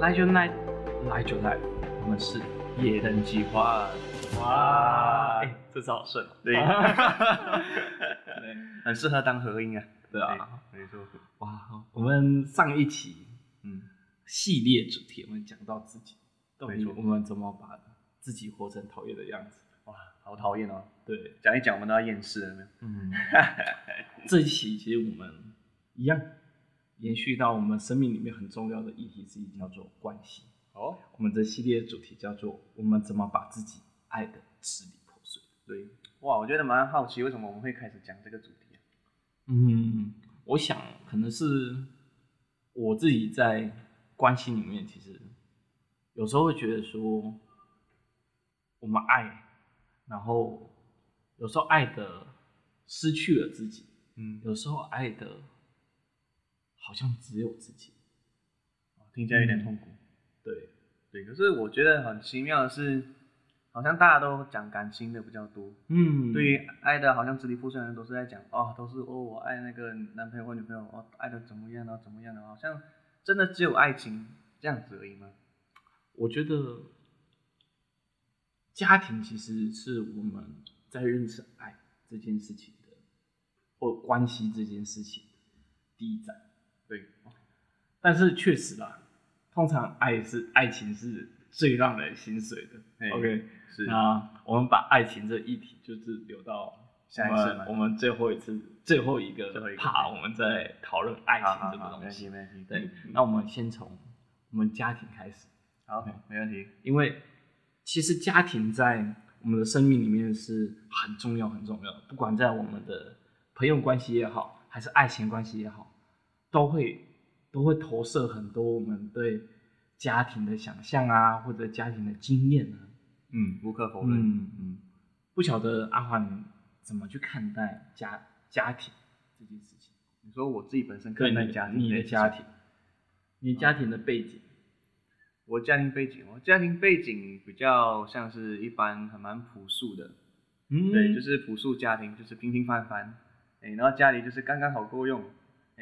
来就来，来就来，我们是野人计划。哇，哎，这次好顺，对，很适合当合音啊。对啊，没错。哇，我们上一期，嗯，系列主题我们讲到自己，没错我们怎么把自己活成讨厌的样子？哇，好讨厌哦。对，讲一讲我们都要厌世了没有？嗯，这一期其实我们一样。延续到我们生命里面很重要的议题之一，叫做关系。哦，我们这系列主题叫做“我们怎么把自己爱的支离破碎”。对，哇，我觉得蛮好奇，为什么我们会开始讲这个主题啊？嗯，我想可能是我自己在关系里面，其实有时候会觉得说，我们爱，然后有时候爱的失去了自己，嗯，有时候爱的。好像只有自己，听起来有点痛苦。嗯、对，对，可是我觉得很奇妙的是，好像大家都讲感情的比较多。嗯，对于爱的，好像支离破碎的人都是在讲哦，都是哦，我爱那个男朋友或女朋友，哦，爱的怎么样啊？怎么样的？好像真的只有爱情这样子而已吗？我觉得家庭其实是我们在认识爱这件事情的，或关系这件事情第一站。对，但是确实啦，通常爱是爱情是最让人心碎的。OK，是。那我们把爱情这议题就是留到下一次，我们最后一次最后一个怕我们在讨论爱情这个东西。对，那我们先从我们家庭开始。好，没问题。因为其实家庭在我们的生命里面是很重要很重要的，不管在我们的朋友关系也好，还是爱情关系也好。都会都会投射很多我们对家庭的想象啊，或者家庭的经验啊。嗯，无可否认。嗯嗯，不晓得阿华你怎么去看待家家庭这件事情？你说我自己本身看待家庭，你的家庭，你家庭的背景。我家庭背景，我家庭背景比较像是一般还蛮朴素的。嗯，对，就是朴素家庭，就是平平凡凡。哎，然后家里就是刚刚好够用。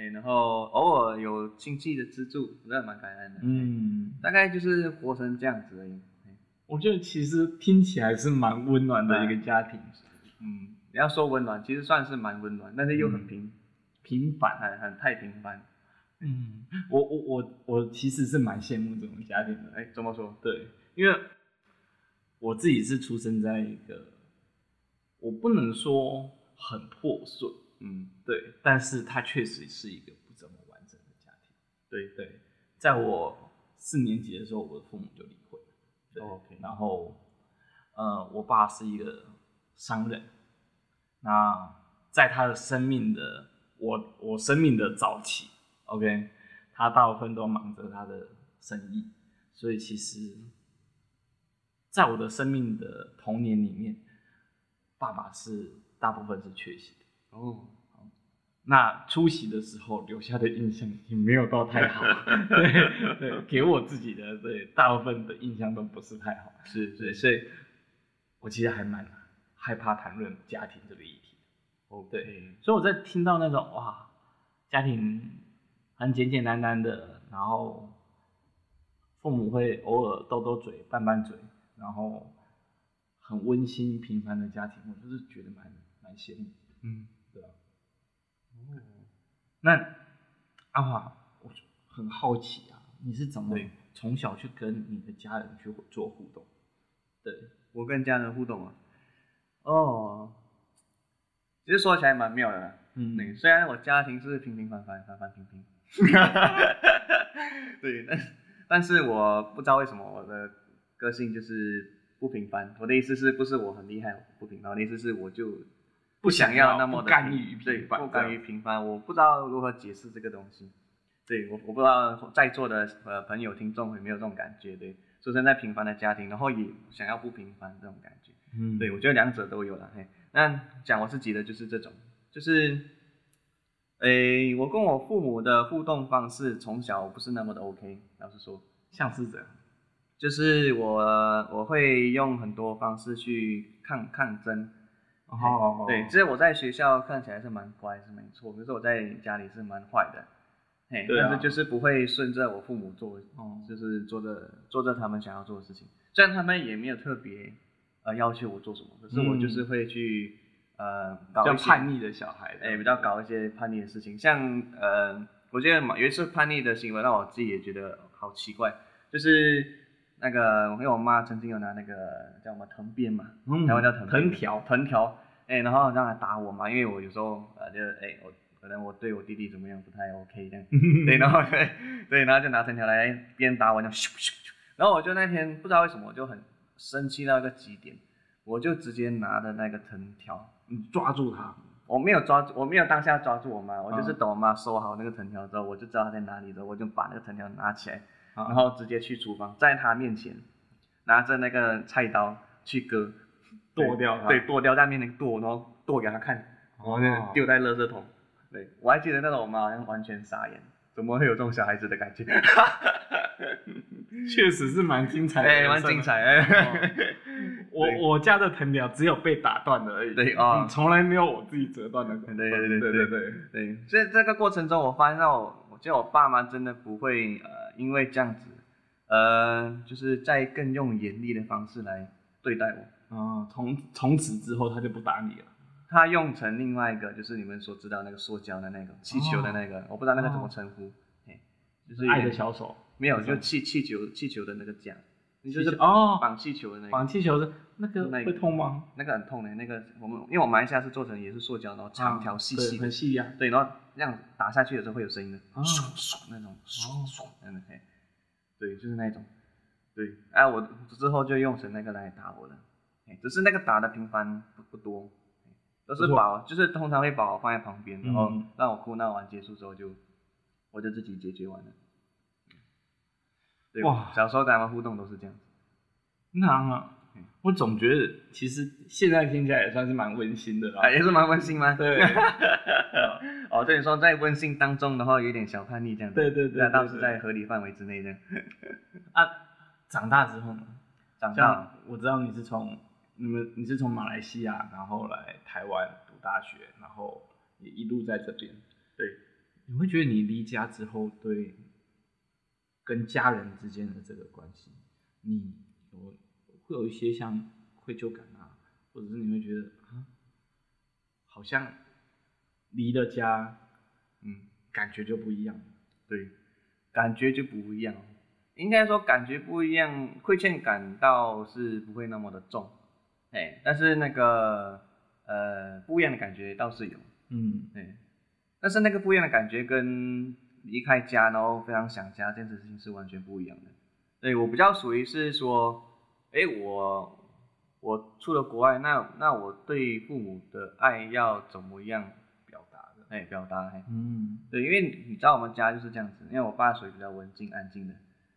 然后偶尔有亲戚的资助，那蛮感恩的。嗯，大概就是活成这样子而已。我觉得其实听起来是蛮温暖的一个家庭。嗯，你要说温暖，其实算是蛮温暖，但是又很平、嗯、平凡，很很太平凡。嗯，我我我我其实是蛮羡慕这种家庭的。哎，怎么说？对，因为我自己是出生在一个，我不能说很破碎。嗯，对，但是他确实是一个不怎么完整的家庭。对对，在我四年级的时候，我的父母就离婚了。对，OK，然后，呃，我爸是一个商人，那在他的生命的我我生命的早期，OK，他大部分都忙着他的生意，所以其实，在我的生命的童年里面，爸爸是大部分是缺席的。哦，好，那出席的时候留下的印象也没有到太好，对对，给我自己的对大部分的印象都不是太好，是是，所以，我其实还蛮害怕谈论家庭这个议题。哦，对，所以我在听到那种哇，家庭很简简单单的，然后父母会偶尔斗斗嘴、拌拌嘴，然后很温馨平凡的家庭，我就是觉得蛮蛮羡慕，嗯。哦，那阿华，我很好奇啊，你是怎么从小去跟你的家人去做互动？对，我跟家人互动啊，哦，其实说起来蛮妙的，嗯，对，虽然我家庭是平平凡凡，凡凡平平，对，但但是我不知道为什么我的个性就是不平凡。我的意思是不是我很厉害，不平凡，我的意思是我就。不想要那么的干预，对，不干于平凡，我不知道如何解释这个东西。对，我我不知道在座的呃朋友听众有没有这种感觉，对，出生在平凡的家庭，然后也想要不平凡这种感觉。嗯，对，我觉得两者都有了。嘿，那讲我自己的就是这种，就是，诶、欸，我跟我父母的互动方式从小不是那么的 OK，老实说，像是这样，就是我我会用很多方式去抗抗争。哦，对，其实我在学校看起来是蛮乖，是没错。可是我在家里是蛮坏的，嘿，但是就是不会顺着我父母做，哦，就是做着做着他们想要做的事情，虽然他们也没有特别呃要求我做什么，可是我就是会去呃搞一些比较叛逆的小孩，哎，比较搞一些叛逆的事情，像呃，我觉得有一次叛逆的行为让我自己也觉得好奇怪，就是那个因为我妈曾经有拿那个叫什么藤鞭嘛，嗯，台湾叫藤藤条。藤条，哎，然后让她打我嘛，因为我有时候呃就哎我。可能我对我弟弟怎么样不太 OK 这样，对，然后对，对，然后就拿藤条来鞭打我，这样咻咻咻，然后我就那天不知道为什么我就很生气到一个极点，我就直接拿着那个藤条，嗯，抓住他，我没有抓住，我没有当下抓住我妈，我就是等我妈收好那个藤条之后，我就知道她在哪里之后，我就把那个藤条拿起来，然后直接去厨房，在他面前拿着那个菜刀去割，剁掉他，对，剁掉在面前剁，然后剁给他看，然后就丢在垃圾桶。对，我还记得那时候我妈好像完全傻眼，怎么会有这种小孩子的感觉？确实是蛮精彩的，哎，蛮精彩哎。我我家的藤条只有被打断的而已，对啊，从来没有我自己折断的。对对对对对对对。所以这个过程中，我发现到我，我觉得我爸妈真的不会呃，因为这样子，呃，就是在更用严厉的方式来对待我。啊，从从此之后他就不打你了。他用成另外一个，就是你们所知道那个塑胶的那个气球的那个，我不知道那个怎么称呼，就是爱的小手，没有，就气气球气球的那个架，就是哦，绑气球的那个，绑气球的那个会痛吗？那个很痛的，那个我们因为我们马来西亚是做成也是塑胶，然后长条细细的，很细呀，对，然后这样打下去的时候会有声音的，唰唰那种，唰唰那种，对，就是那种，对，哎，我之后就用成那个来打我了，只是那个打的频繁不不多。都是把，就是通常会把我放在旁边，然后让我哭闹完结束之后就，我就自己解决完了。对，哇，小时候跟他们互动都是这样子。那啊，我总觉得其实现在听起来也算是蛮温馨的啦。也是蛮温馨吗？对。哦，对你说在温馨当中的话，有点小叛逆这样子。对对对。那倒是在合理范围之内这样。啊，长大之后呢？长大，我知道你是从。你们你是从马来西亚，然后来台湾读大学，然后也一路在这边。对，你会觉得你离家之后，对跟家人之间的这个关系，你有会有一些像愧疚感啊，或者是你会觉得啊，好像离了家，嗯，感觉就不一样。对，感觉就不一样。应该说感觉不一样，亏欠感倒是不会那么的重。哎，但是那个呃不一样的感觉倒是有，嗯，哎，但是那个不一样的感觉跟离开家然后非常想家这件事情是完全不一样的。对，我比较属于是说，哎，我我出了国外，那那我对父母的爱要怎么样表达的？哎，表达，嗯，对，因为你知道我们家就是这样子，因为我爸属于比较文静安静的。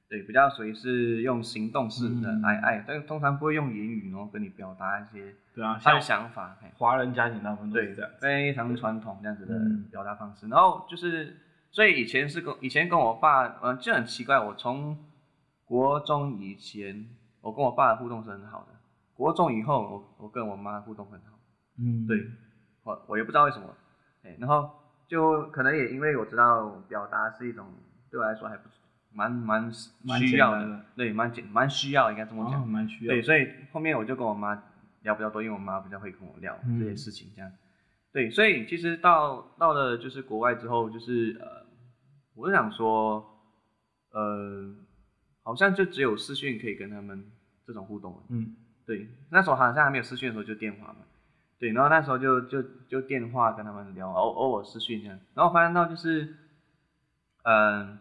对，比较属于是用行动式的爱爱，但是通常不会用言语，然后跟你表达一些对啊他的想法。华人家庭大部分都是这样，非常传统这样子的表达方式。然后就是，所以以前是跟以前跟我爸，嗯，就很奇怪。我从国中以前，我跟我爸的互动是很好的。国中以后，我我跟我妈互动很好。嗯，对，我我也不知道为什么。哎，然后就可能也因为我知道表达是一种对我来说还不错。蛮蛮需要的，的对，蛮简蛮需要，应该这么讲，蛮、哦、需要。对，所以后面我就跟我妈聊比较多，因为我妈比较会跟我聊这些事情，这样。嗯、对，所以其实到到了就是国外之后，就是呃，我就想说，呃，好像就只有视讯可以跟他们这种互动。嗯，对，那时候好像还没有视讯的时候就电话嘛，对，然后那时候就就就电话跟他们聊，偶偶尔视讯这样，然后发现到就是，嗯、呃。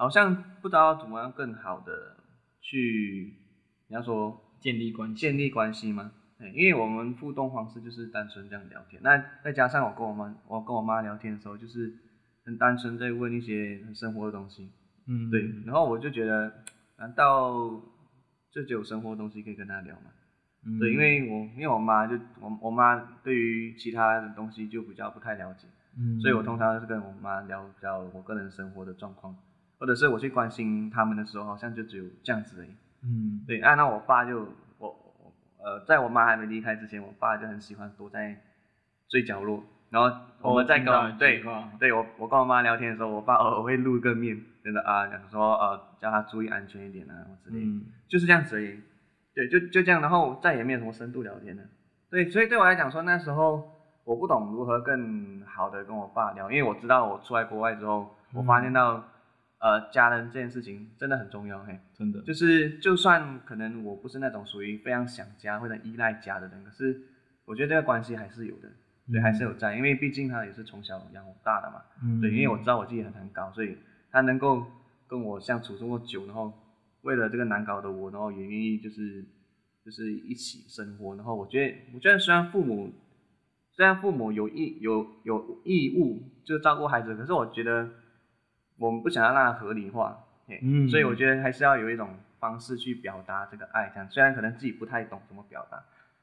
好像不知道怎么样更好的去，你要说建立关系，建立关系吗？对，因为我们互动方式就是单纯这样聊天。那再加上我跟我妈，我跟我妈聊天的时候，就是很单纯在问一些很生活的东西。嗯，对。然后我就觉得，难道就只有生活的东西可以跟他聊吗？嗯，对，因为我因为我妈就我我妈对于其他的东西就比较不太了解。嗯，所以我通常是跟我妈聊比较我个人生活的状况。或者是我去关心他们的时候，好像就只有这样子而已。嗯，对。啊，那我爸就我呃，在我妈还没离开之前，我爸就很喜欢躲在最角落，然后我们在跟、哦、对对我我跟我妈聊天的时候，我爸偶尔会露个面，真的啊，讲说呃叫他注意安全一点啊之类，嗯、就是这样子而已。对，就就这样，然后再也没有什么深度聊天了。对，所以对我来讲说，那时候我不懂如何更好的跟我爸聊，因为我知道我出来国外之后，我发现到、嗯、呃家人这件事情真的很重要，嘿，真的，就是就算可能我不是那种属于非常想家或者依赖家的人，可是我觉得这个关系还是有的，对，还是有在，因为毕竟他也是从小养我大的嘛，嗯，对，因为我知道我自己很难搞，所以他能够跟我相处这么久，然后。为了这个难搞的我，然后也愿意就是就是一起生活，然后我觉得我觉得虽然父母虽然父母有义有有义务就照顾孩子，可是我觉得我们不想要让它合理化，嗯，所以我觉得还是要有一种方式去表达这个爱，这样虽然可能自己不太懂怎么表达，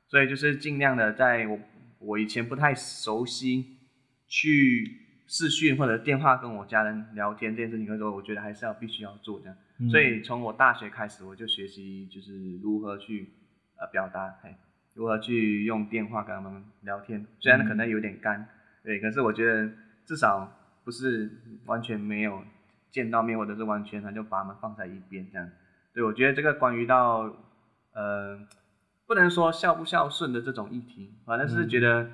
所以就是尽量的在我我以前不太熟悉去视讯或者电话跟我家人聊天这件事情的时候，我觉得还是要必须要做这样。所以从我大学开始，我就学习就是如何去呃表达，嘿，如何去用电话跟他们聊天。虽然可能有点干，对，可是我觉得至少不是完全没有见到面，或者是完全他就把他们放在一边这样。对，我觉得这个关于到呃不能说孝不孝顺的这种议题，反正是觉得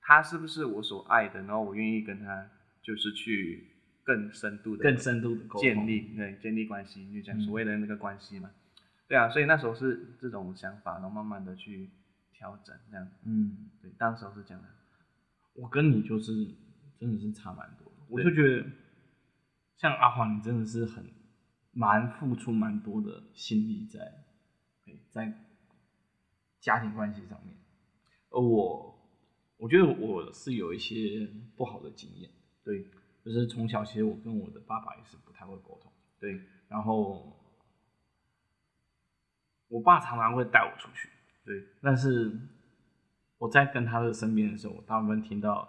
他是不是我所爱的，然后我愿意跟他就是去。更深度的、更深度的建立，对，建立关系，就讲所谓的那个关系嘛，嗯、对啊，所以那时候是这种想法，然后慢慢的去调整，这样，嗯，对，当时候是这样的。我跟你就是真的是差蛮多的，我就觉得像阿黄，你真的是很蛮付出蛮多的心力在，在家庭关系上面，而我，我觉得我是有一些不好的经验，对。就是从小，其实我跟我的爸爸也是不太会沟通。对，然后我爸常常会带我出去。对，但是我在跟他的身边的时候，我大部分听到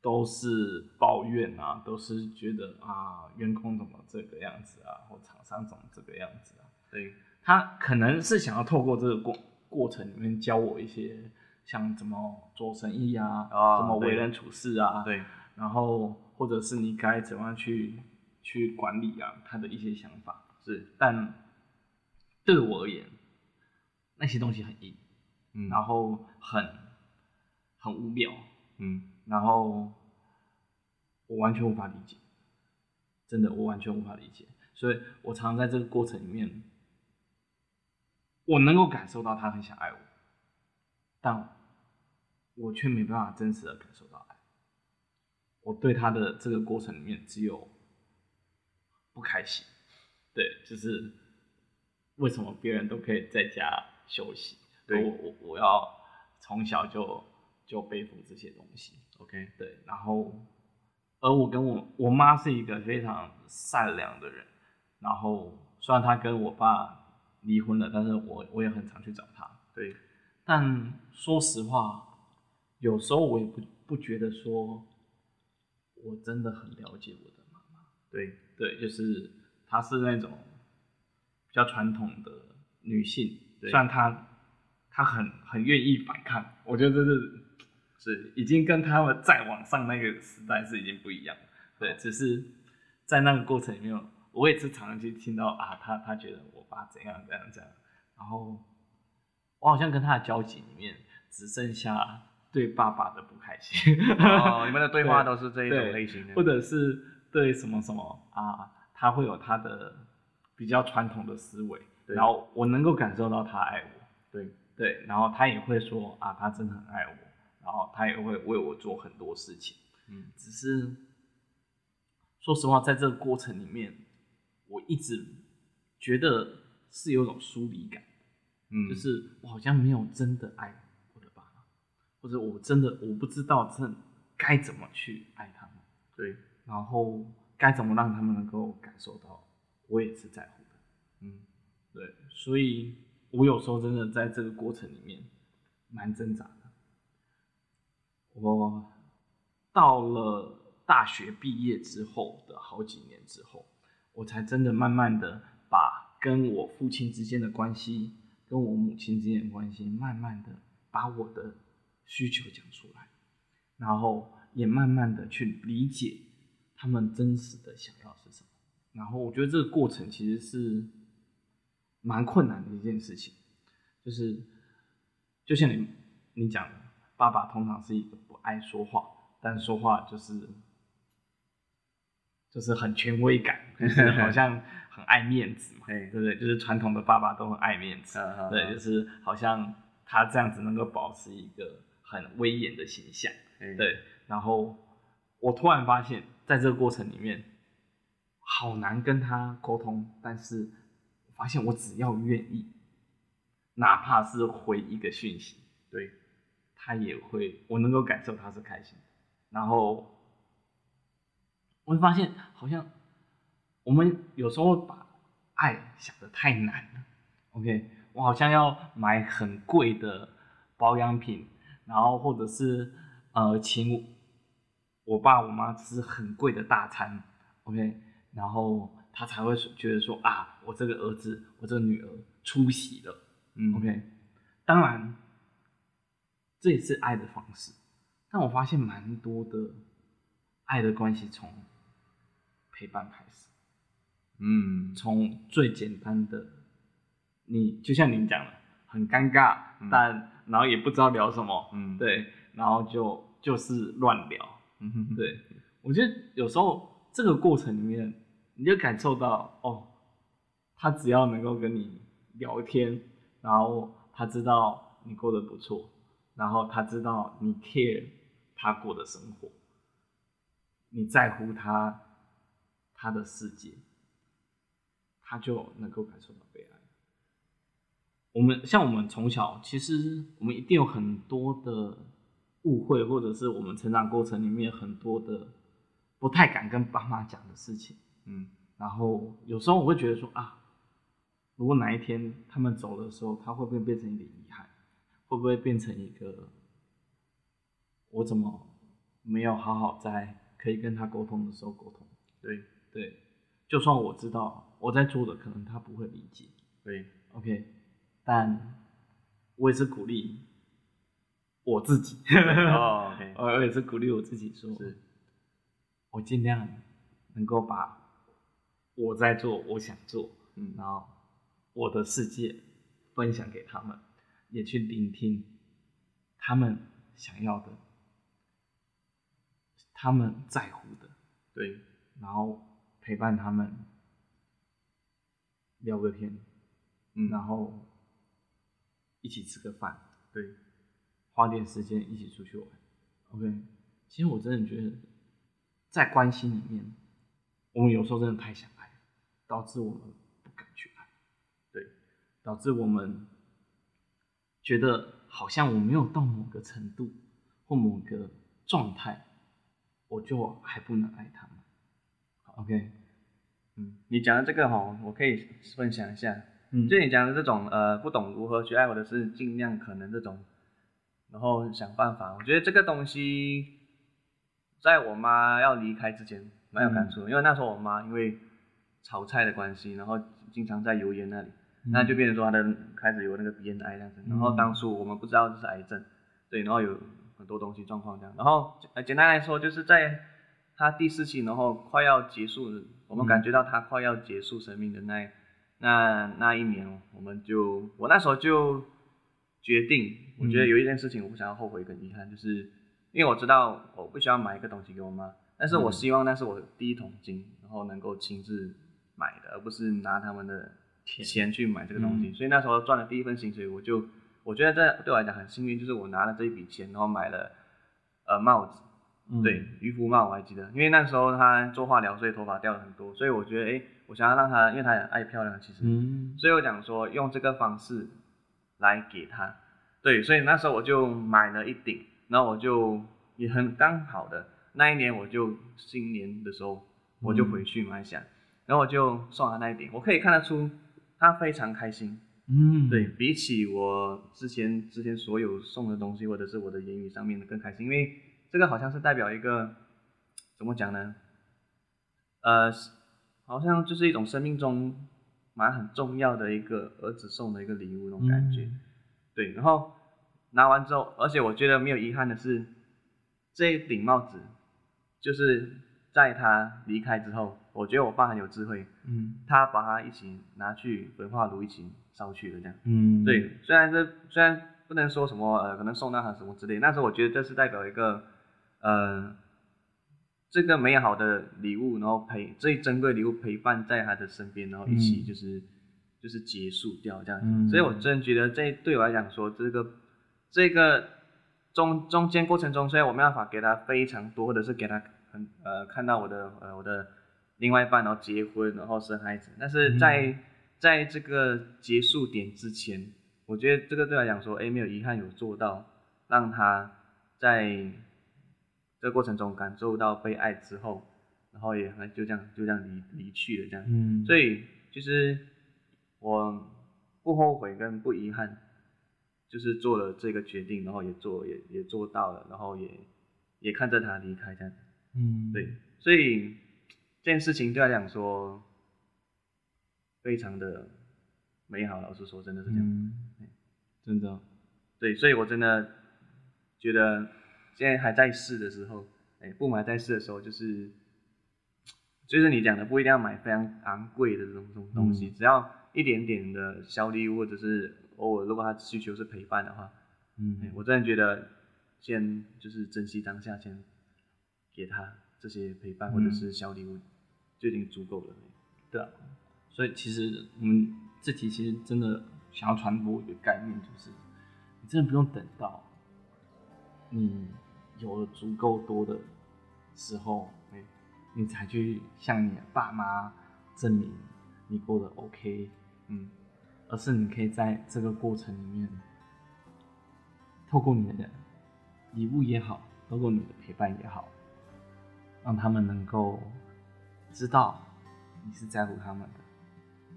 都是抱怨啊，都是觉得啊，员工怎么这个样子啊，或厂商怎么这个样子啊。对，他可能是想要透过这个过过程里面教我一些，像怎么做生意啊，啊怎么为人处事啊。对，然后。或者是你该怎么样去去管理啊？他的一些想法是，但对我而言，那些东西很硬，嗯，然后很很无聊，嗯，然后我完全无法理解，真的我完全无法理解，所以我常常在这个过程里面，我能够感受到他很想爱我，但我却没办法真实的感受到爱。我对他的这个过程里面只有不开心，对，就是为什么别人都可以在家休息，对，我我我要从小就就背负这些东西，OK，对，然后而我跟我我妈是一个非常善良的人，然后虽然她跟我爸离婚了，但是我我也很常去找她，对，但说实话，有时候我也不不觉得说。我真的很了解我的妈妈，对。对，就是她是那种比较传统的女性，对，虽然她她很很愿意反抗，我觉得这是是。已经跟他们再往上那个时代是已经不一样，对，只是在那个过程里面，我也是常常去听到啊，她她觉得我爸怎样怎样怎样，然后我好像跟他的交集里面只剩下。对爸爸的不开心，哦，你们的对话 都是这一种类型的，或者是对什么什么啊，他会有他的比较传统的思维，然后我能够感受到他爱我，对。对，然后他也会说啊，他真的很爱我，然后他也会为我做很多事情，嗯，只是说实话，在这个过程里面，我一直觉得是有种疏离感，嗯，就是我好像没有真的爱我的爸妈。或者我真的我不知道这该怎么去爱他们，对，然后该怎么让他们能够感受到我也是在乎的，嗯，对，所以我有时候真的在这个过程里面蛮挣扎的。我到了大学毕业之后的好几年之后，我才真的慢慢的把跟我父亲之间的关系，跟我母亲之间的关系，慢慢的把我的需求讲出来，然后也慢慢的去理解他们真实的想要是什么。然后我觉得这个过程其实是蛮困难的一件事情，就是就像你你讲的，爸爸通常是一个不爱说话，但说话就是就是很权威感，就是好像很爱面子嘛，对不对？就是传统的爸爸都很爱面子，对，就是好像他这样子能够保持一个很威严的形象，对。然后我突然发现，在这个过程里面，好难跟他沟通，但是我发现我只要愿意，哪怕是回一个讯息，对，他也会，我能够感受他是开心。然后我会发现，好像我们有时候把爱想得太难了。OK，我好像要买很贵的保养品，然后或者是呃，请我爸我妈吃很贵的大餐，OK。然后他才会觉得说啊，我这个儿子，我这个女儿出息了，嗯，OK。当然，这也是爱的方式，但我发现蛮多的爱的关系从陪伴开始，嗯，从最简单的，你就像您讲的，很尴尬，嗯、但然后也不知道聊什么，嗯，对，然后就就是乱聊，嗯哼哼，对，我觉得有时候这个过程里面。你就感受到哦，他只要能够跟你聊天，然后他知道你过得不错，然后他知道你 care 他过的生活，你在乎他他的世界，他就能够感受到被爱。我们像我们从小，其实我们一定有很多的误会，或者是我们成长过程里面很多的不太敢跟爸妈讲的事情。嗯，然后有时候我会觉得说啊，如果哪一天他们走的时候，他会不会变成一个遗憾？会不会变成一个我怎么没有好好在可以跟他沟通的时候沟通？对对，就算我知道我在做的，可能他不会理解。对，OK，但我也是鼓励我自己。哦，OK，我也是鼓励我自己说，是我尽量能够把。我在做，我想做，嗯，然后我的世界分享给他们，也去聆听他们想要的，他们在乎的，对，然后陪伴他们聊个天，嗯，然后一起吃个饭，对，花点时间一起出去玩，OK。其实我真的觉得，在关系里面，我们有时候真的太想爱。导致我们不敢去爱，对，导致我们觉得好像我没有到某个程度或某个状态，我就还不能爱他们。OK，嗯，你讲的这个哈，我可以分享一下。嗯，就你讲的这种呃，不懂如何去爱，或者是尽量可能这种，然后想办法。我觉得这个东西，在我妈要离开之前蛮有感触，嗯，因为那时候我妈因为。炒菜的关系，然后经常在油烟那里，嗯、那就变成说她的开始有那个鼻咽癌这样子。然后当初我们不知道这是癌症，对，然后有很多东西状况这样。然后简单来说，就是在她第四期，然后快要结束，我们感觉到他快要结束生命的那、嗯、那那一年，我们就我那时候就决定，我觉得有一件事情我不想要后悔跟遗憾，就是因为我知道我不需要买一个东西给我妈，但是我希望那是我第一桶金，然后能够亲自。买的，而不是拿他们的钱去买这个东西，嗯、所以那时候赚了第一份薪水，我就我觉得这对我来讲很幸运，就是我拿了这一笔钱，然后买了呃帽子，嗯、对，渔夫帽我还记得，因为那时候他做化疗，所以头发掉了很多，所以我觉得哎，我想要让他，因为他很爱漂亮，其实，嗯、所以我讲说用这个方式来给他，对，所以那时候我就买了一顶，然后我就也很刚好的那一年，我就新年的时候我就回去马来西亚。然后我就送他那一顶，我可以看得出他非常开心。嗯，对，比起我之前之前所有送的东西，或者是我的言语上面的更开心，因为这个好像是代表一个怎么讲呢？呃，好像就是一种生命中蛮很重要的一个儿子送的一个礼物那种感觉。嗯、对，然后拿完之后，而且我觉得没有遗憾的是，这一顶帽子，就是在他离开之后，我觉得我爸很有智慧，嗯，他把它一起拿去焚化炉一起烧去了，这样，嗯，对，虽然这虽然不能说什么呃，可能送到他什么之类，但是我觉得这是代表一个呃，这个美好的礼物，然后陪最珍贵礼物陪伴在他的身边，然后一起就是、嗯、就是结束掉这样子，嗯、所以我真的觉得这对我来讲说这个这个。中中间过程中，虽然我没办法给他非常多，或者是给他很呃看到我的呃我的另外一半，然后结婚，然后生孩子，但是在、嗯、在这个结束点之前，我觉得这个对他来讲说，哎，没有遗憾，有做到让他在这个过程中感受到被爱之后，然后也就这样就这样离离去了这样，嗯，所以其实我不后悔跟不遗憾。就是做了这个决定，然后也做也也做到了，然后也也看着他离开这样，嗯，对，所以这件事情对他来讲说非常的美好，老实说，真的是这样，嗯，真的，对，所以我真的觉得现在还在试的时候，哎，父母还在试的时候，就是就是你讲的，不一定要买非常昂贵的这种这种东西，嗯，只要一点点的小礼物或者是。偶尔，如果他需求是陪伴的话，嗯，我真的觉得先就是珍惜当下，先给他这些陪伴或者是小礼物，就已经足够了。对啊，所以其实我们这题其实真的想要传播一个概念，就是你真的不用等到你有了足够多的时候，哎你才去向你的爸妈证明你过得 OK，嗯。而是你可以在这个过程里面，透过你的礼物也好，透过你的陪伴也好，让他们能够知道你是在乎他们的，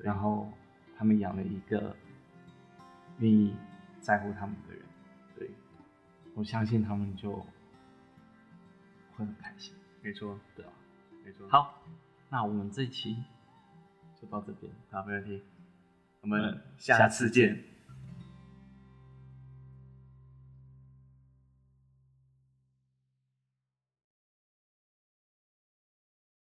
然后他们养了一个愿意在乎他们的人，对，我相信他们就会很开心。没错，对啊，没错。好，那我们这一期就到这边，好，没问题。我们下次见。